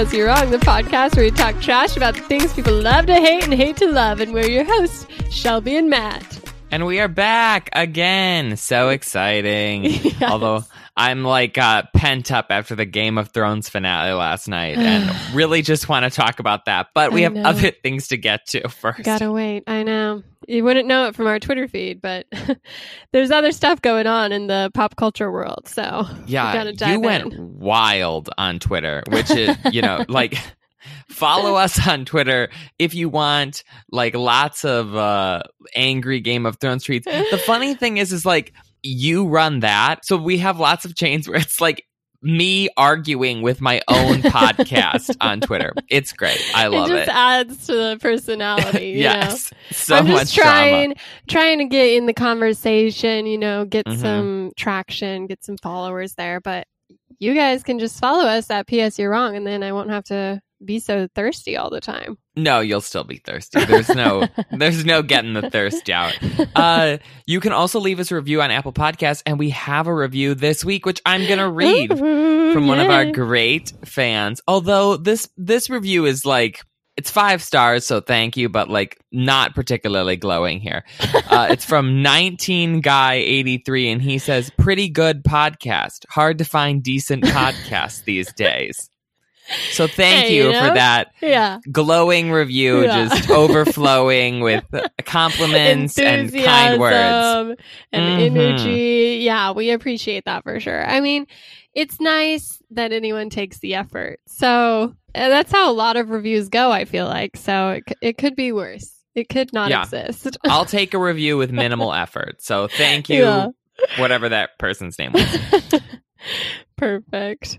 You're Wrong, the podcast where we talk trash about the things people love to hate and hate to love. And we're your hosts, Shelby and Matt. And we are back again. So exciting. yes. Although I'm like uh, pent up after the Game of Thrones finale last night and really just want to talk about that. But we I have know. other things to get to first. Gotta wait. I know. You wouldn't know it from our Twitter feed, but there's other stuff going on in the pop culture world. So yeah, you went wild on Twitter, which is, you know, like follow us on Twitter if you want like lots of uh angry Game of Thrones tweets. The funny thing is is like you run that. So we have lots of chains where it's like me arguing with my own podcast on Twitter. It's great. I love it. It just it. adds to the personality. yes. Know? So I'm just trying, drama. trying to get in the conversation, you know, get mm-hmm. some traction, get some followers there. But you guys can just follow us at PS You're Wrong and then I won't have to be so thirsty all the time. No, you'll still be thirsty. There's no there's no getting the thirst out. Uh, you can also leave us a review on Apple Podcasts, and we have a review this week, which I'm gonna read Ooh, from one of our great fans. Although this this review is like it's five stars, so thank you, but like not particularly glowing here. Uh, it's from 19 guy 83, and he says, "Pretty good podcast. Hard to find decent podcasts these days." So thank hey, you, you know? for that yeah. glowing review, yeah. just overflowing with compliments and kind words and mm-hmm. energy. Yeah, we appreciate that for sure. I mean, it's nice that anyone takes the effort. So that's how a lot of reviews go. I feel like so it it could be worse. It could not yeah. exist. I'll take a review with minimal effort. So thank you, yeah. whatever that person's name was. Perfect.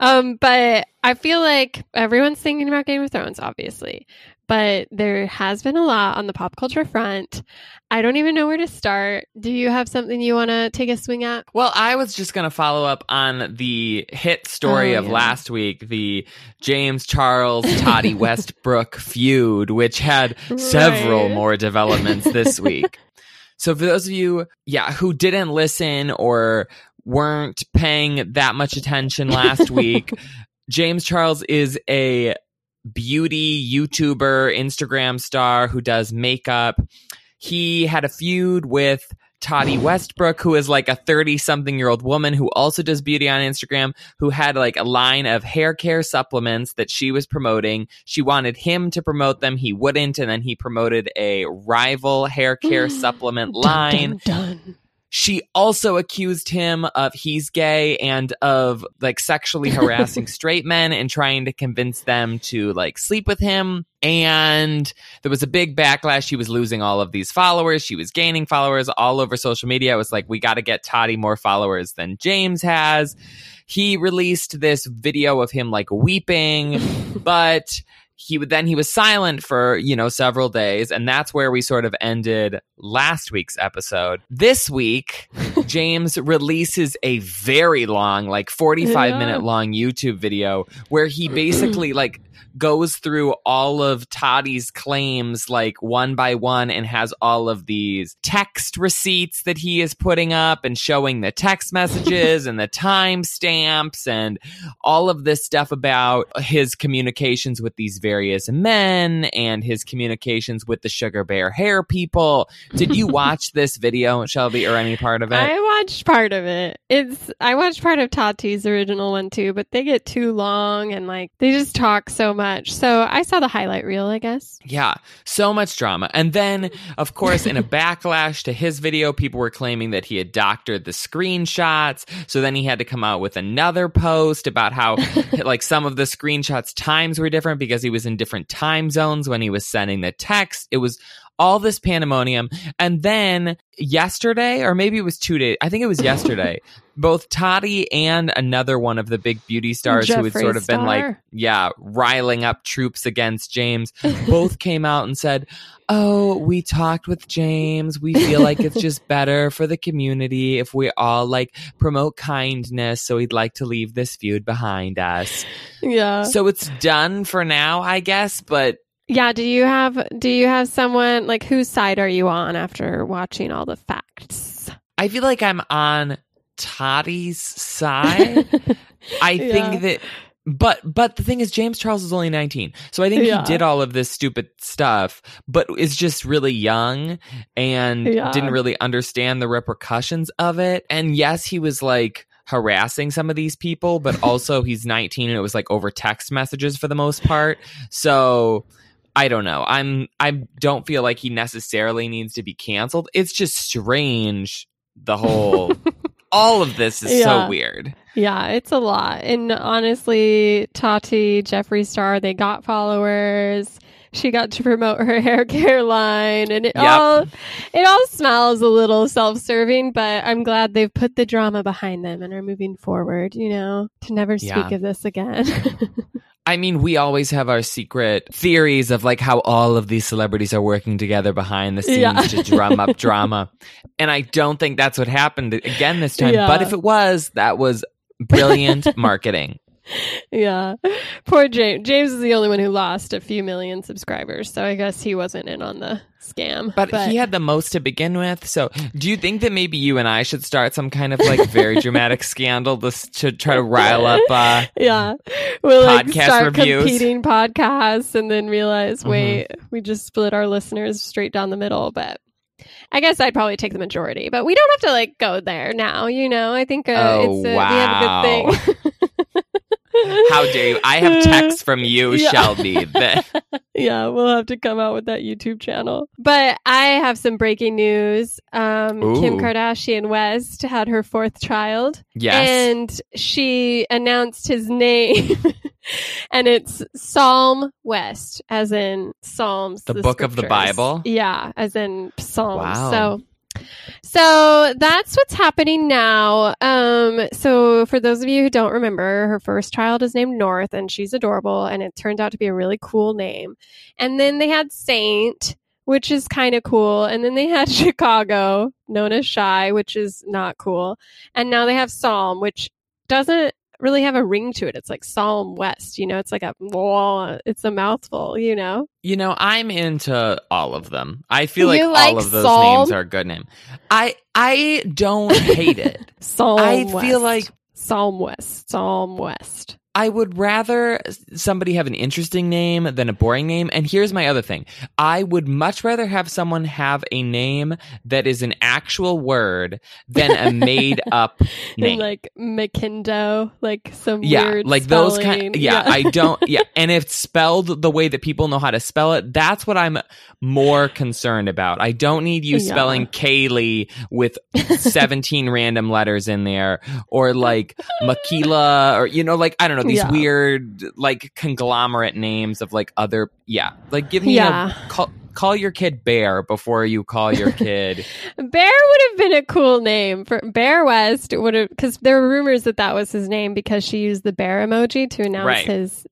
Um, but I feel like everyone's thinking about Game of Thrones, obviously, but there has been a lot on the pop culture front. I don't even know where to start. Do you have something you want to take a swing at? Well, I was just going to follow up on the hit story oh, of yeah. last week, the James Charles Tati Westbrook feud, which had right. several more developments this week. So for those of you, yeah, who didn't listen or weren't paying that much attention last week, James Charles is a beauty YouTuber, Instagram star who does makeup. He had a feud with Tati Westbrook, who is like a 30 something year old woman who also does beauty on Instagram, who had like a line of hair care supplements that she was promoting. She wanted him to promote them. He wouldn't. And then he promoted a rival hair care supplement line. Dun, dun, dun. She also accused him of he's gay and of like sexually harassing straight men and trying to convince them to like sleep with him. And there was a big backlash. She was losing all of these followers. She was gaining followers all over social media. It was like, we got to get Tati more followers than James has. He released this video of him like weeping, but he would then he was silent for you know several days and that's where we sort of ended last week's episode this week james releases a very long like 45 yeah. minute long youtube video where he basically like goes through all of Tati's claims like one by one and has all of these text receipts that he is putting up and showing the text messages and the timestamps and all of this stuff about his communications with these various men and his communications with the sugar bear hair people. Did you watch this video, Shelby, or any part of it? I watched part of it. It's I watched part of Tati's original one too, but they get too long and like they just talk so much much. So I saw the highlight reel, I guess. Yeah, so much drama. And then, of course, in a backlash to his video, people were claiming that he had doctored the screenshots. So then he had to come out with another post about how, like, some of the screenshots times were different because he was in different time zones when he was sending the text. It was all this pandemonium. And then yesterday, or maybe it was two days, I think it was yesterday, both Tati and another one of the big beauty stars Jeffree who had sort of Star. been like, yeah, riling up troops against James, both came out and said, Oh, we talked with James. We feel like it's just better for the community if we all like promote kindness. So we'd like to leave this feud behind us. Yeah. So it's done for now, I guess, but yeah, do you have do you have someone like whose side are you on after watching all the facts? I feel like I'm on Tati's side. I yeah. think that but but the thing is James Charles is only 19. So I think Yeah. he did all of this stupid stuff but is just really young and Yeah. didn't really understand the repercussions of it. And yes, he was like harassing some of these people, but also he's 19 and it was like over text messages for the most part. So I don't know. I'm I don't feel like he necessarily needs to be canceled. It's just strange the whole all of this is Yeah. so weird. Yeah, it's a lot. And honestly, Tati, Jeffree Star, they got followers. She got to promote her hair care line and it Yep. all it all smells a little self-serving, but I'm glad they've put the drama behind them and are moving forward, you know, to never speak Yeah. of this again. I mean, we always have our secret theories of like how all of these celebrities are working together behind the scenes Yeah. to drum up drama. And I don't think that's what happened again this time. Yeah. But if it was, that was brilliant marketing. Yeah. Poor James. James is the only one who lost a few million subscribers, so I guess he wasn't in on the scam. But, he had the most to begin with. So do you think that maybe you and I should start some kind of like very dramatic scandal to, to try to rile up? Uh, yeah, we'll like Podcast start reviews. competing podcasts and then realize, Mhm. wait, we just split our listeners straight down the middle. But I guess I'd probably take the majority. But we don't have to like go there now. You know, I think uh, Oh, it's a, we have a good thing. how dare you? I have texts from you, Yeah. Shelby. That yeah, we'll have to come out with that YouTube channel. But I have some breaking news. Um, Kim Kardashian West had her fourth child. yes. And she announced his name. and it's Psalm West, as in Psalms. The book of the. Bible? Yeah, as in Psalms. Wow. So so that's what's happening now. Um, so for those of you who don't remember, her first child is named North and she's adorable and it turned out to be a really cool name. And then they had Saint, which is kind of cool. And then they had Chicago, known as Shy, which is not cool. And now they have Psalm, which doesn't really have a ring to it. It's like Psalm West, you know, it's like a it's a mouthful, you know? You know, I'm into all of them. I feel like, all like of those Psalm? names are a good name. I I don't hate it. Psalm I West. feel like Psalm West, Psalm West. I would rather somebody have an interesting name than a boring name. And here's my other thing. I would much rather have someone have a name that is an actual word than a made up name. Like McKindo, like some yeah, weird like those spelling. kind. Yeah, I don't. Yeah, and if spelled the way that people know how to spell it, that's what I'm more concerned about. I don't need you Yeah. spelling Kaylee with 17 random letters in there, or like Makila, or you know, like I don't know these Yeah. weird like conglomerate names of like other. Yeah, like give me Yeah. a call. Call your kid Bear before you call your kid. Bear would have been a cool name for Bear West. Would have because there were rumors that that was his name because she used the bear emoji to announce Right. his.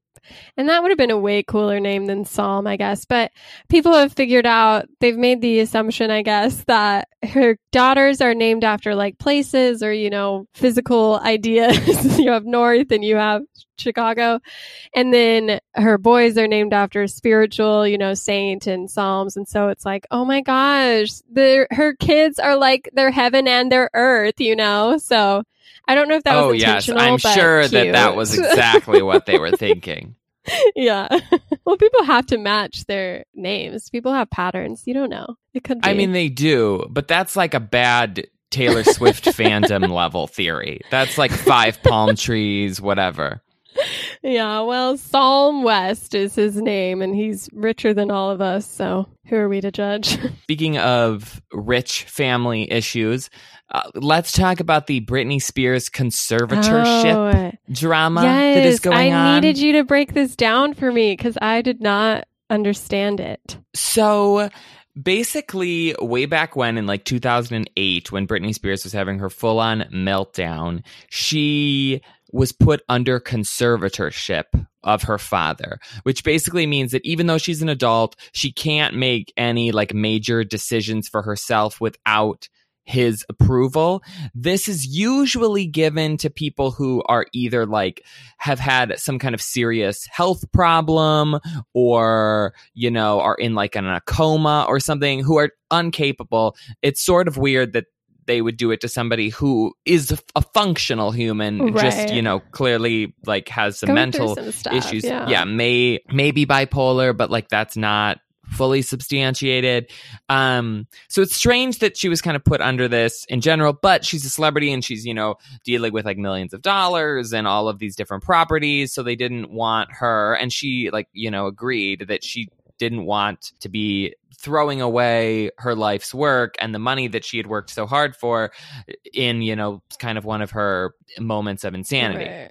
And that would have been a way cooler name than Psalm, I guess. But people have figured out, they've made the assumption, I guess, that her daughters are named after like places or, you know, physical ideas. you have North and you have Chicago. And then her boys are named after spiritual, you know, saint and psalms. And so it's like, oh my gosh, her kids are like their heaven and their earth, you know? So I don't know if that oh was intentional. Oh yes. I'm but sure that that was exactly what they were thinking. yeah. well, people have to match their names. People have patterns. You don't know. It could be. I mean, they do, but that's like a bad Taylor Swift fandom level theory. That's like five palm trees, whatever. Yeah. Well, Psalm West is his name, and he's richer than all of us. So who are we to judge? Speaking of rich family issues, uh, let's talk about the Britney Spears conservatorship Oh, drama yes, that is going I on. I needed you to break this down for me because I did not understand it. So basically, way back when in like 2008, when Britney Spears was having her full on meltdown, she was put under conservatorship of her father, which basically means that even though she's an adult, she can't make any like major decisions for herself without his approval. This is usually given to people who are either like have had some kind of serious health problem or, you know, are in like a coma or something who are incapable. It's sort of weird that they would do it to somebody who is a functional human, just you know, clearly like has some Going mental some stuff, issues. Yeah. may may be bipolar, but like that's not fully substantiated. Um, so it's strange that she was kind of put under this in general, but she's a celebrity and she's, you know, dealing with like millions of dollars and all of these different properties. So they didn't want her. And she, like, you know, agreed that she didn't want to be throwing away her life's work and the money that she had worked so hard for in, you know, kind of one of her moments of insanity. Right.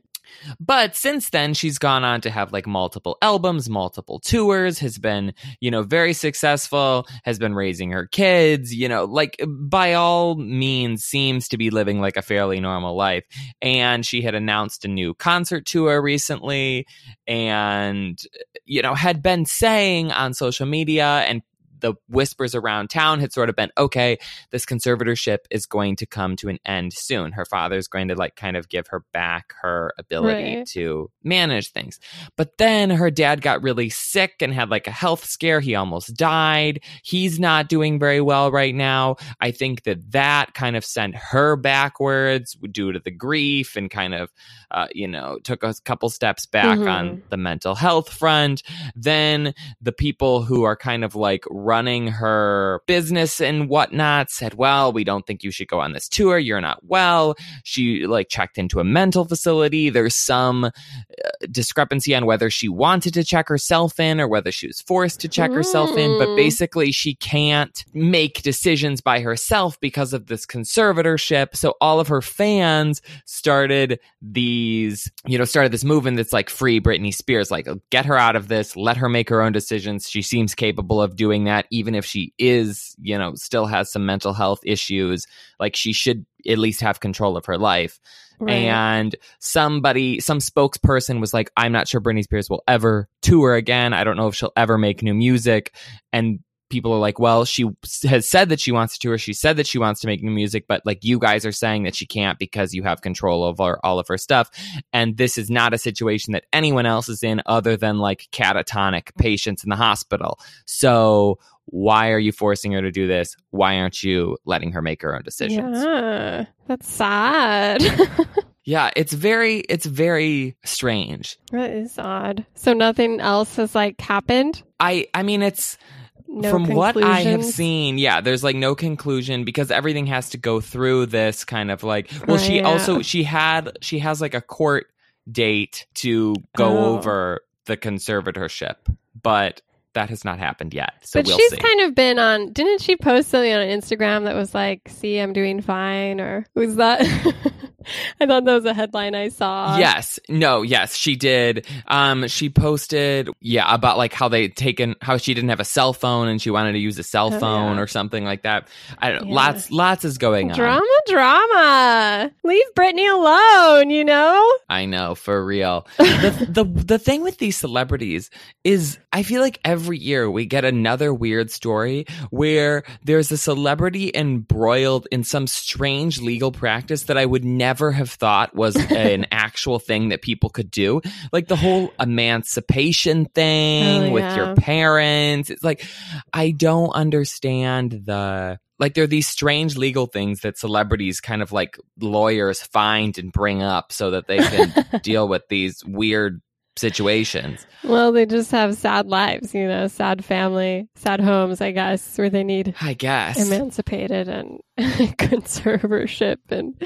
But since then, she's gone on to have like multiple albums, multiple tours, has been, you know, very successful, has been raising her kids, you know, like by all means seems to be living like a fairly normal life. And she had announced a new concert tour recently and, you know, had been saying on social media and the whispers around town had sort of been okay this conservatorship is going to come to an end soon. Her father's going to like kind of give her back her ability Right. to manage things. But then her dad got really sick and had like a health scare. He almost died. He's not doing very well right now. I think that that kind of sent her backwards due to the grief and kind of uh, you know took a couple steps back Mhm. on the mental health front. Then the people who are kind of like running her business and whatnot said, Well, we don't think you should go on this tour. You're not well. She like checked into a mental facility. There's some uh, discrepancy on whether she wanted to check herself in or whether she was forced to check herself in. But Mm. basically, she can't make decisions by herself because of this conservatorship. So all of her fans started these, you know, started this movement that's like free Britney Spears, like get her out of this, let her make her own decisions. She seems capable of doing that, even if she is, you know, still has some mental health issues. Like she should at least have control of her life. Right. And somebody, some spokesperson was like, I'm not sure Britney Spears will ever tour again. I don't know if she'll ever make new music. And people are like, well, she has said that she wants to tour. She said that she wants to make new music, but like you guys are saying that she can't because you have control over all of her stuff. And this is not a situation that anyone else is in other than like catatonic patients in the hospital. So why are you forcing her to do this? Why aren't you letting her make her own decisions? Yeah, that's sad. Yeah, it's very it's very strange. that is odd. So nothing else has like happened. I I mean it's No from what I have seen, yeah, there's like no conclusion because everything has to go through this kind of like well she Right, also she had she has like a court date to go Oh. over the conservatorship, but that has not happened yet. So but we'll she's see. kind of been on. Didn't she post something on Instagram that was like, "See, I'm doing fine," or was that? I thought that was a headline I saw. yes. No, yes, she did. Um she posted yeah, about like how they taken how she didn't have a cell phone and she wanted to use a cell Oh, phone yeah. or something like that. I don't Yeah. lots lots is going on. Drama, drama. Leave Britney alone. You know. I know, for real. the, the the thing with these celebrities is I feel like every year we get another weird story where there's a celebrity embroiled in some strange legal practice that I would never have thought was an actual thing that people could do. Like the whole emancipation thing Oh, with yeah. your parents. It's like I don't understand the like there are these strange legal things that celebrities kind of like lawyers find and bring up so that they can deal with these weird situations. Well, they just have sad lives, you know, sad family, sad homes, I guess, where they need I guess. emancipated and conservatorship and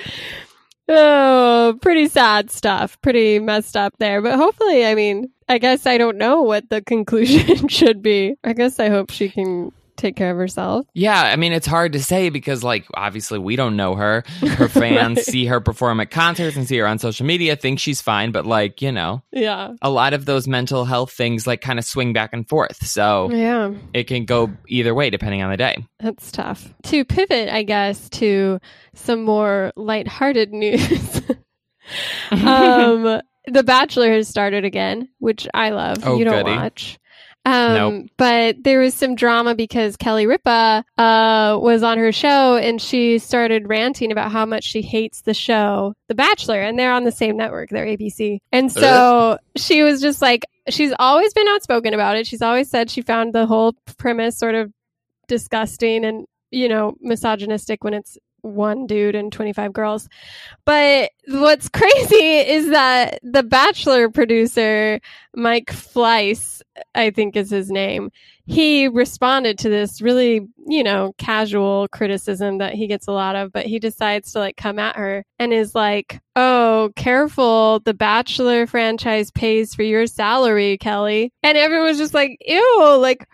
oh, pretty sad stuff, pretty messed up there. But hopefully, I mean, I guess I don't know what the conclusion should be. I guess I hope she can take care of herself. Yeah, I mean it's hard to say because like obviously we don't know her. Her fans Right. see her perform at concerts and see her on social media, think she's fine, but like, you know, Yeah. a lot of those mental health things like kind of swing back and forth. So Yeah. it can go either way depending on the day. That's tough. To pivot, I guess, to some more lighthearted news. um, the Bachelor has started again, which I love. Oh, you don't goody. watch. Um, Nope. But there was some drama because Kelly Ripa uh, was on her show and she started ranting about how much she hates the show, The Bachelor, and they're on the same network, they're ABC. And so she was just like, she's always been outspoken about it. She's always said she found the whole premise sort of disgusting and, you know, misogynistic when it's one dude and 25 girls. But what's crazy is that the Bachelor producer, Mike Fleiss, I think is his name, he responded to this really, you know, casual criticism that he gets a lot of, but he decides to like come at her and is like, Oh, careful. The Bachelor franchise pays for your salary, Kelly. And everyone's just like, Ew, like,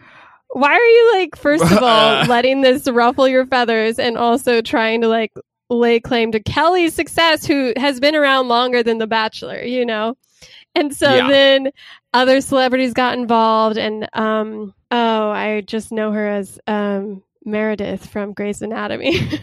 why are you like, first of all, letting this ruffle your feathers and also trying to like lay claim to Kelly's success, who has been around longer than The Bachelor, you know? And so Yeah. then other celebrities got involved and um oh, I just know her as um Meredith from Grey's Anatomy.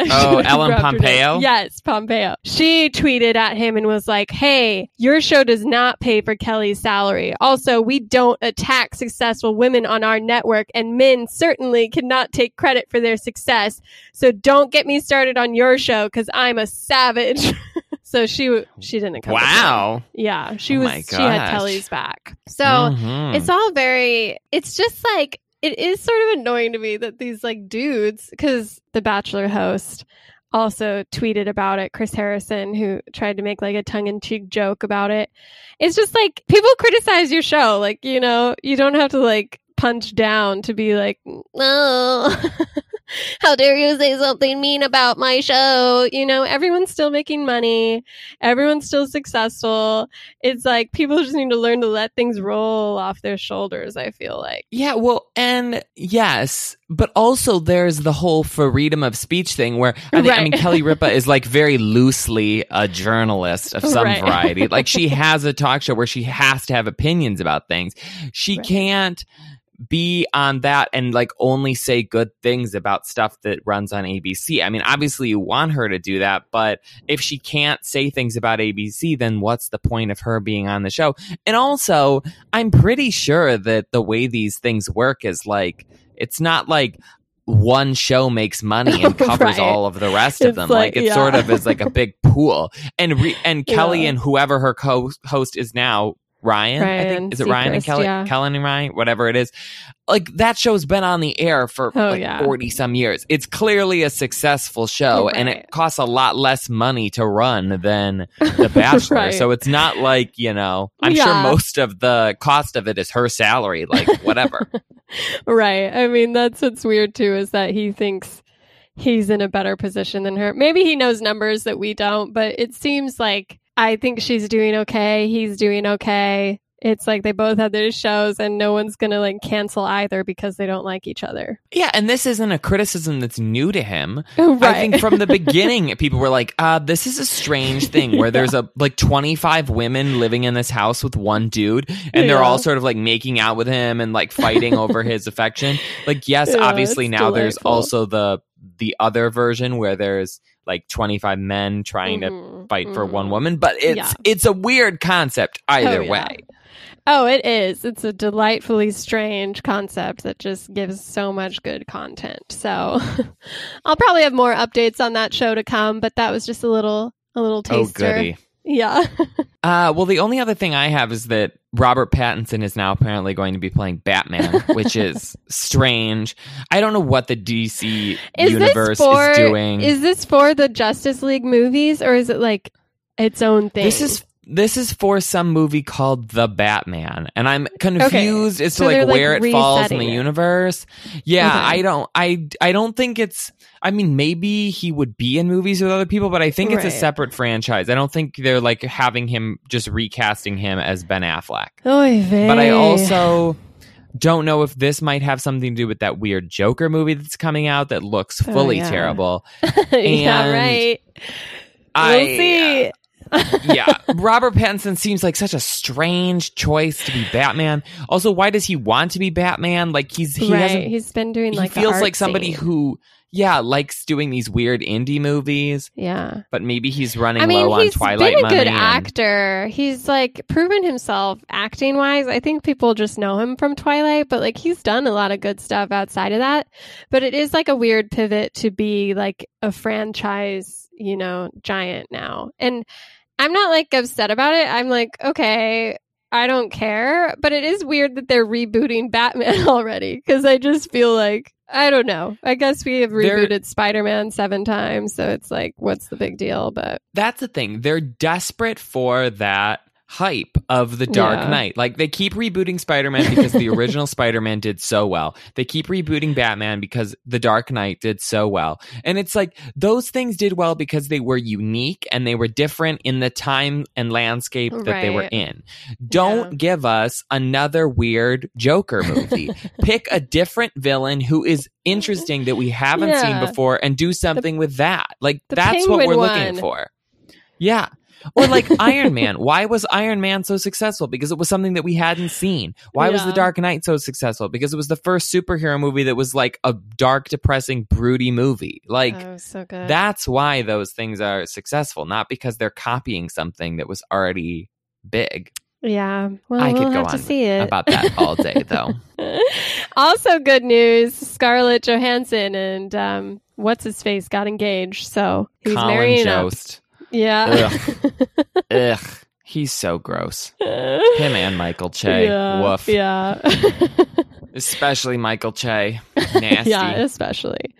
Oh, Ellen grabbed her name. Pompeo? Yes, Pompeo. She tweeted at him and was like, Hey, your show does not pay for Kelly's salary. Also, we don't attack successful women on our network, and men certainly cannot take credit for their success. So don't get me started on your show because I'm a savage. so she she didn't come. Wow. Yeah, she Oh was. She had. Kelly's back. So Mhm. it's all very. It's just like it is sort of annoying to me that these like dudes, because the Bachelor host also tweeted about it. Chris Harrison, who tried to make like a tongue in cheek joke about it. It's just like people criticize your show. Like you know, you don't have to like punch down to be like, no. How dare you say something mean about my show? You know, everyone's still making money. Everyone's still successful. It's like people just need to learn to let things roll off their shoulders, I feel like. Yeah, well, and yes, but also there's the whole freedom of speech thing where I, think, I mean Kelly Ripa is like very loosely a journalist of some Right. variety. Like she has a talk show where she has to have opinions about things. She Right. can't be on that and like only say good things about stuff that runs on ABC. I mean, obviously you want her to do that, but if she can't say things about ABC, then what's the point of her being on the show? And also, I'm pretty sure that the way these things work is like it's not like one show makes money and covers Right. all of the rest of them. like- Like, it yeah. sort of is like a big pool. And re- and Kelly Yeah. and whoever her co-host is now, Ryan, I think is it Ryan and Kelly, yeah. Kellen and Ryan, whatever it is. Like that show's been on the air for Oh, like yeah. 40 some years. It's clearly a successful show and it costs a lot less money to run than The Bachelor. Right. So it's not like, you know, I'm sure most of the cost of it is her salary, like whatever. Right. I mean, that's what's weird too is that he thinks he's in a better position than her. Maybe he knows numbers that we don't, but it seems like I think she's doing okay. He's doing okay. It's like they both have their shows and no one's going to like cancel either because they don't like each other. yeah, and this isn't a criticism that's new to him. Right. I think from the beginning, people were like, uh, this is a strange thing where there's a like 25 women living in this house with one dude, and they're all sort of like making out with him and like fighting over his affection. Like, yes, Yeah, obviously now there's also the the other version where there's like 25 men trying to Mhm, fight for mhm. one woman, but it's Yeah. it's a weird concept either Oh, yeah. way. Oh, it is. It's a delightfully strange concept that just gives so much good content. So I'll probably have more updates on that show to come, but that was just a little a little Oh, taster. goody. Yeah. Uh, well, the only other thing I have is that Robert Pattinson is now apparently going to be playing Batman, which is strange. I don't know what the DC is universe for is doing. is this for the Justice League movies or is it like its own thing? this is this is for some movie called The Batman, and I'm confused as to So like they're, like, where it falls in the universe. Yeah, Okay. I don't, I, I don't think it's. I mean, maybe he would be in movies with other people, but I think it's a separate franchise. I don't think they're like having him just recasting him as Ben Affleck. Oy vey. But I also don't know if this might have something to do with that weird Joker movie that's coming out that looks Oh, fully yeah. terrible. yeah, and right. I, we'll see. Yeah, Robert Pattinson seems like such a strange choice to be Batman. Also, why does he want to be Batman? Like he's he right. hasn't. He's been doing He like the feels like somebody scene. who, yeah, likes doing these weird indie movies. Yeah. But maybe he's running I mean, low on he's Twilight been a good and- actor. He's like proven himself acting wise. I think people just know him from Twilight, but like he's done a lot of good stuff outside of that. But it is like a weird pivot to be like a franchise, you know, giant now. And I'm not like upset about it. I'm like, okay, I don't care. But it is weird that they're rebooting Batman already because I just feel like I don't know. I guess we have rebooted Spider Man seven times, so it's like, what's the big deal? But That's the thing. They're desperate for that hype of the Dark Yeah. Knight. Like they keep rebooting Spider-Man because the original Spider-Man did so well. They keep rebooting Batman because the Dark Knight did so well. And it's like those things did well because they were unique and they were different in the time and landscape that they were in. Don't Yeah. give us another weird Joker movie. Pick a different villain who is interesting that we haven't Yeah. seen before and do something with that. Like the that's what we're penguin looking for. Yeah. Or like Iron Man. Why was Iron Man so successful? Because it was something that we hadn't seen. Why was The Dark Knight so successful? Because it was the first superhero movie that was like a dark, depressing, broody movie. Like oh, so good. that's why those things are successful, not because they're copying something that was already big. yeah. Well, I could we'll go have on to see it About that all day though. also, good news: Scarlett Johansson and um, what's his face got engaged, so he's Colin marrying up. Yeah. Ugh. He's so gross. Him and Michael Che. Yeah. Woof. Yeah. Especially Michael Che. Nasty. yeah, especially.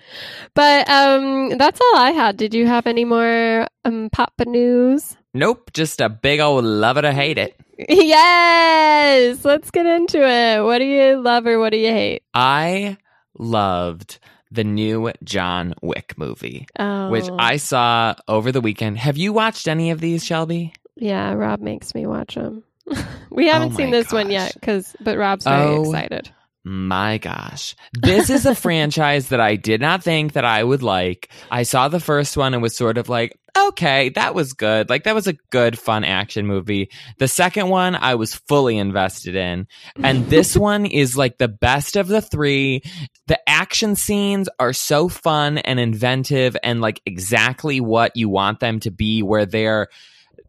But um, that's all I had. Did you have any more um, Papa news? Nope, just a big old love it or hate it. yes. Let's get into it. What do you love or what do you hate? I loved the new John Wick movie, Oh, which I saw over the weekend. Have you watched any of these, Shelby? yeah, Rob makes me watch them. we haven't Oh seen this one yet, because but Rob's very Oh. excited. My gosh. This is a franchise that I did not think that I would like. I saw the first one and was sort of like, okay, that was good. Like that was a good fun action movie. The second one I was fully invested in. And this one is like the best of the three. The action scenes are so fun and inventive and like exactly what you want them to be where they're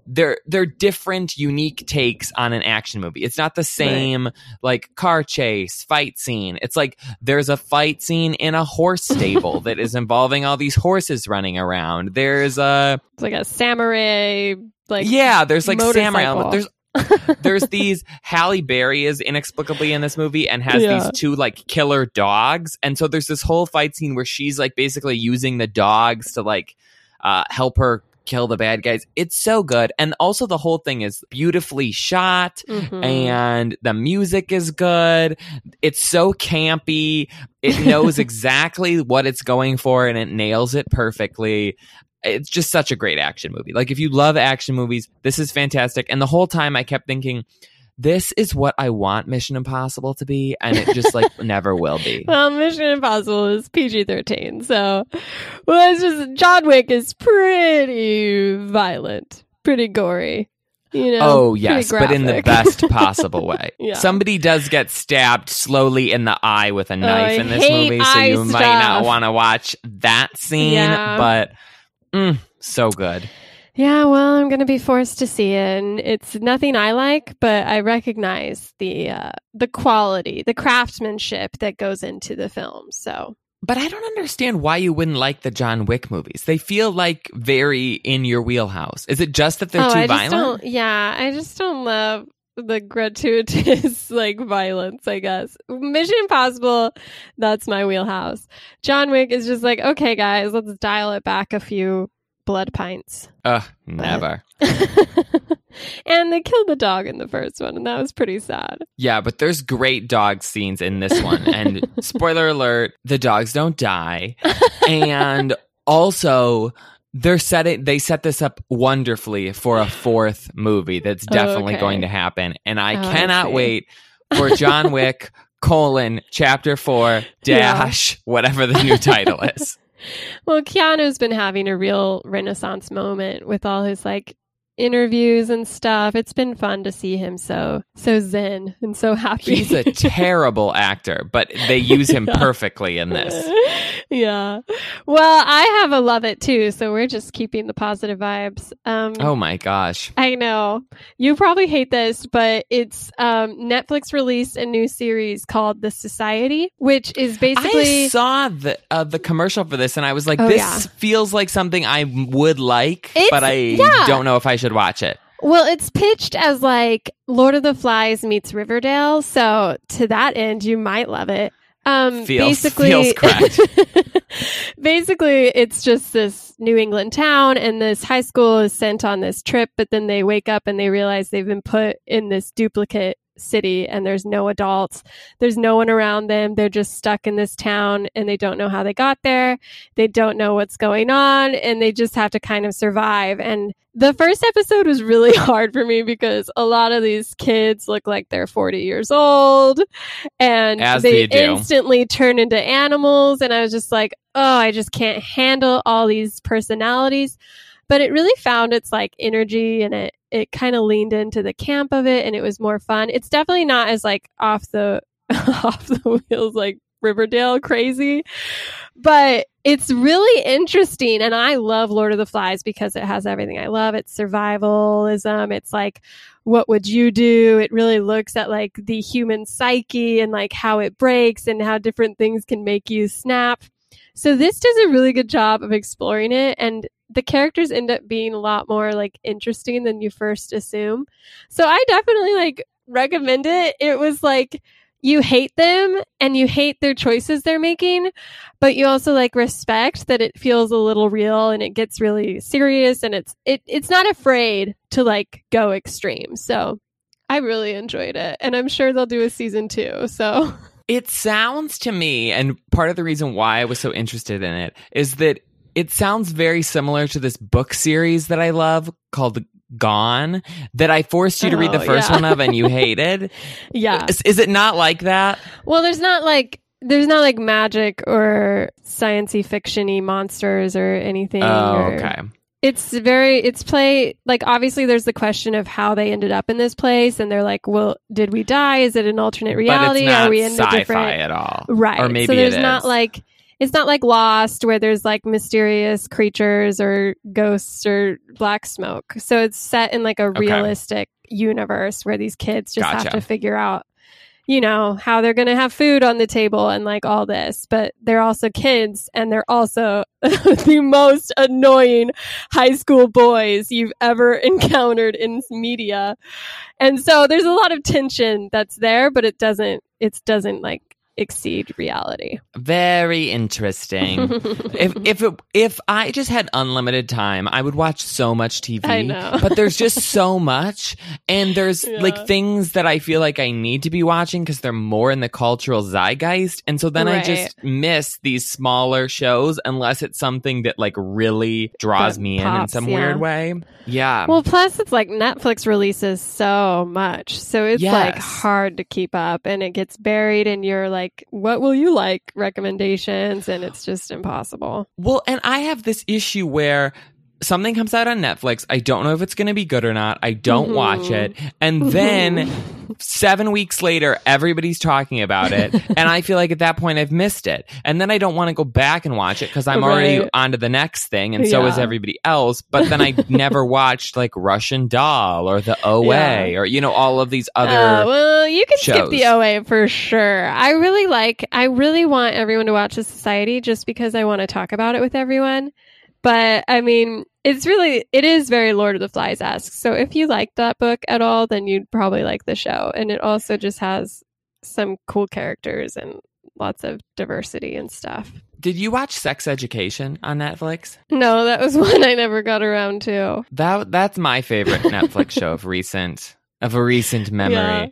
they're they're different unique takes on an action movie. It's not the same like car chase, fight scene. It's like there's a fight scene in a horse stable that is involving all these horses running around. There's a It's like a samurai, like yeah, there's like samurai motorcycle. element. There's there's these Halle Berry is inexplicably in this movie and has Yeah. these two like killer dogs, and so there's this whole fight scene where she's like basically using the dogs to like uh, help her kill the bad guys. It's so good, and also the whole thing is beautifully shot Mhm. and the music is good. It's so campy. It knows exactly what it's going for and it nails it perfectly. It's just such a great action movie. Like if you love action movies, this is fantastic. And the whole time I kept thinking, this is what I want Mission Impossible to be, and it just like never will be. Well, Mission Impossible is PG thirteen, so well, it's just John Wick is pretty violent, pretty gory. You know, Oh yes, but in the best possible way. Yeah. Somebody does get stabbed slowly in the eye with a knife I in this movie, so you might not want to watch that scene. Yeah. But mm, so good. Yeah, well, I'm going to be forced to see it, and it's nothing I like, but I recognize the uh, the quality, the craftsmanship that goes into the film. So But I don't understand why you wouldn't like the John Wick movies. They feel like very in your wheelhouse. Is it just that they're oh, too I just violent? don't. Yeah, I just don't love the gratuitous like violence. I guess Mission Impossible, that's my wheelhouse. John Wick is just like, okay, guys, let's dial it back a few blood pints. Ugh, never. and they killed the dog in the first one, and that was pretty sad. Yeah, but there's great dog scenes in this one. And spoiler alert, the dogs don't die. And also they're setting they set this up wonderfully for a fourth movie that's definitely Okay. going to happen. And I Oh, cannot see. wait for John Wick colon chapter four Yeah. dash whatever the new title is. Well, Keanu's been having a real renaissance moment with all his like interviews and stuff. It's been fun to see him so so zen and so happy. He's a terrible actor, but they use him Yeah. perfectly in this. yeah. Well, I have a love it too, so we're just keeping the positive vibes. Um Oh my gosh. I know. You probably hate this, but it's um Netflix released a new series called The Society, which is basically I saw the uh, the commercial for this and I was like, Oh, this yeah. feels like something I would like, It's- but I yeah. don't know if I should watch it. Well, it's pitched as like Lord of the Flies meets Riverdale. So to that end, you might love it. Um, Feels- basically, feels correct. basically, it's just this New England town, and this high school is sent on this trip, but then they wake up and they realize they've been put in this duplicate city and there's no adults. There's no one around them. They're just stuck in this town and they don't know how they got there. They don't know what's going on and they just have to kind of survive. And the first episode was really hard for me because a lot of these kids look like they're 40 years old and As they they instantly turn into animals. And I was just like, oh, I just can't handle all these personalities. But it really found its like energy and it, it kind of leaned into the camp of it and it was more fun. It's definitely not as like off the off the wheels like Riverdale crazy, but it's really interesting. And I love Lord of the Flies because it has everything I love. It's survivalism. It's like, what would you do? It really looks at like the human psyche and like how it breaks and how different things can make you snap. So this does a really good job of exploring it and the characters end up being a lot more like interesting than you first assume. So I definitely like recommend it. It was like you hate them and you hate their choices they're making, but you also like respect that it feels a little real and it gets really serious and it's it it's not afraid to like go extreme. So I really enjoyed it and I'm sure they'll do a season 2. So It sounds to me, and part of the reason why I was so interested in it is that it sounds very similar to this book series that I love called Gone that I forced you to read the Oh, first yeah. one of and you hated. yeah. Is, is it not like that? Well, there's not like there's not like magic or sciency fictiony monsters or anything. Oh, or- okay. It's very it's play like obviously there's the question of how they ended up in this place, and they're like, well, did we die? Is it an alternate reality? but it's not Are we in sci-fi a different at all. right? Or maybe so there's not like it's not like Lost where there's like mysterious creatures or ghosts or black smoke. So it's set in like a Okay. realistic universe where these kids just have to figure out, you know, how they're going to have food on the table and like all this. But they're also kids and they're also the most annoying high school boys you've ever encountered in media. And so there's a lot of tension that's there, but it doesn't, it doesn't like exceed reality. Very interesting. if if it, if I just had unlimited time, I would watch so much TV. I know. but there's just so much, and there's Yeah. like things that I feel like I need to be watching because they're more in the cultural zeitgeist, and so then I just miss these smaller shows unless it's something that like really draws That me in in some yeah. weird way. Yeah. Well, plus it's like Netflix releases so much. So it's like hard to keep up and it gets buried in your like what will you like recommendations and it's just impossible. Well, and I have this issue where something comes out on Netflix. I don't know if it's going to be good or not. I don't Mhm. watch it. And then seven weeks later, everybody's talking about it. and I feel like at that point, I've missed it. And then I don't want to go back and watch it because I'm already Right. on to the next thing. And so is everybody else. But then I never watched like Russian Doll or The OA Yeah. or, you know, all of these other. Uh, well, you can skip the OA for sure. I really like, I really want everyone to watch the society just because I want to talk about it with everyone. But I mean, it's really, it is very Lord of the Flies esque. So if you liked that book at all, then you'd probably like the show. And it also just has some cool characters and lots of diversity and stuff. Did you watch Sex Education on Netflix? No, that was one I never got around to. That that's my favorite Netflix show of recent of a recent memory.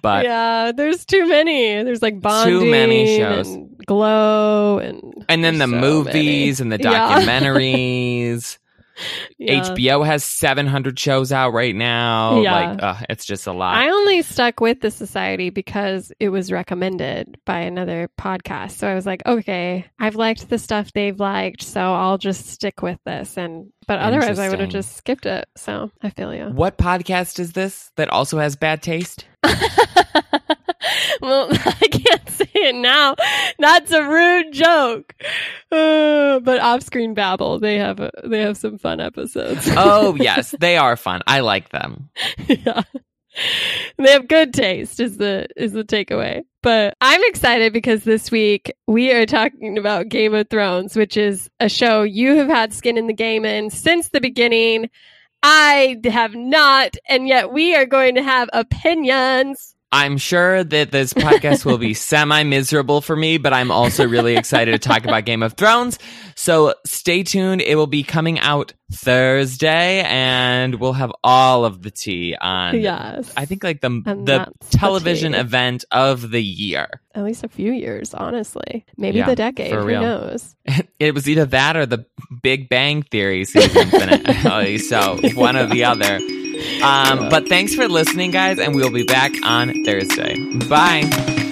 But yeah, there's too many. There's like bonding, Too many shows. and glow, and and then the so movies many. and the documentaries. Yeah. HBO has 700 shows out right now. Yeah. Like uh, it's just a lot. I only stuck with the society because it was recommended by another podcast. So I was like, okay, I've liked the stuff they've liked, so I'll just stick with this. And but otherwise, I would have just skipped it. So I feel you. what podcast is this that also has bad taste? well, I can't say it now. That's a rude joke. Uh, but off-screen babble, they have a, they have some fun episodes. Oh, yes, they are fun. I like them. yeah. They have good taste is the is the takeaway. But I'm excited because this week we are talking about Game of Thrones, which is a show you have had skin in the game in since the beginning. I have not, and yet we are going to have opinions. I'm sure that this podcast will be semi miserable for me, but I'm also really excited to talk about Game of Thrones. So stay tuned. It will be coming out Thursday and we'll have all of the tea on, Yes. I think like the, And the that's the television event of the year. At least a few years, honestly. Maybe Yeah, the decade. for Who knows? It was either that or the Big Bang Theory season finale. Oh, so one or the other. Um, but thanks for listening, guys, and we'll be back on Thursday. Bye.